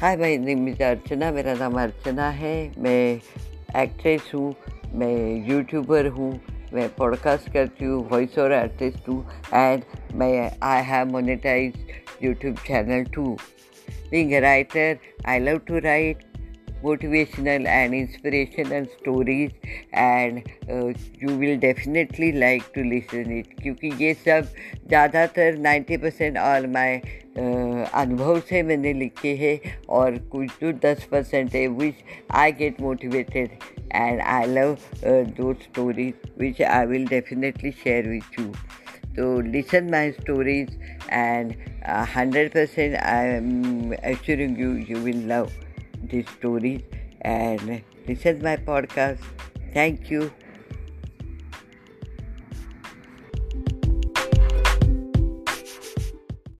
हाय, मैं नेम अर्चना, मेरा नाम अर्चना है। मैं एक्ट्रेस हूँ, मैं यूट्यूबर हूँ, मैं पॉडकास्ट करती हूँ वॉइस और आर्टिस्ट हूँ एंड मैं I have monetize YouTube channel to being writer I love to write motivational and inspirational stories and uh, you will definitely like to listen it क्योंकि ये सब ज़्यादातर 90 परसेंट और माय अनुभव से मैंने लिखे हैं और कुछ तो 10 परसेंट है which I get motivated and I love uh, those stories which I will definitely share with you. So listen my stories and uh, 100% I am assuring you you will love these stories and listen my podcast. Thank you.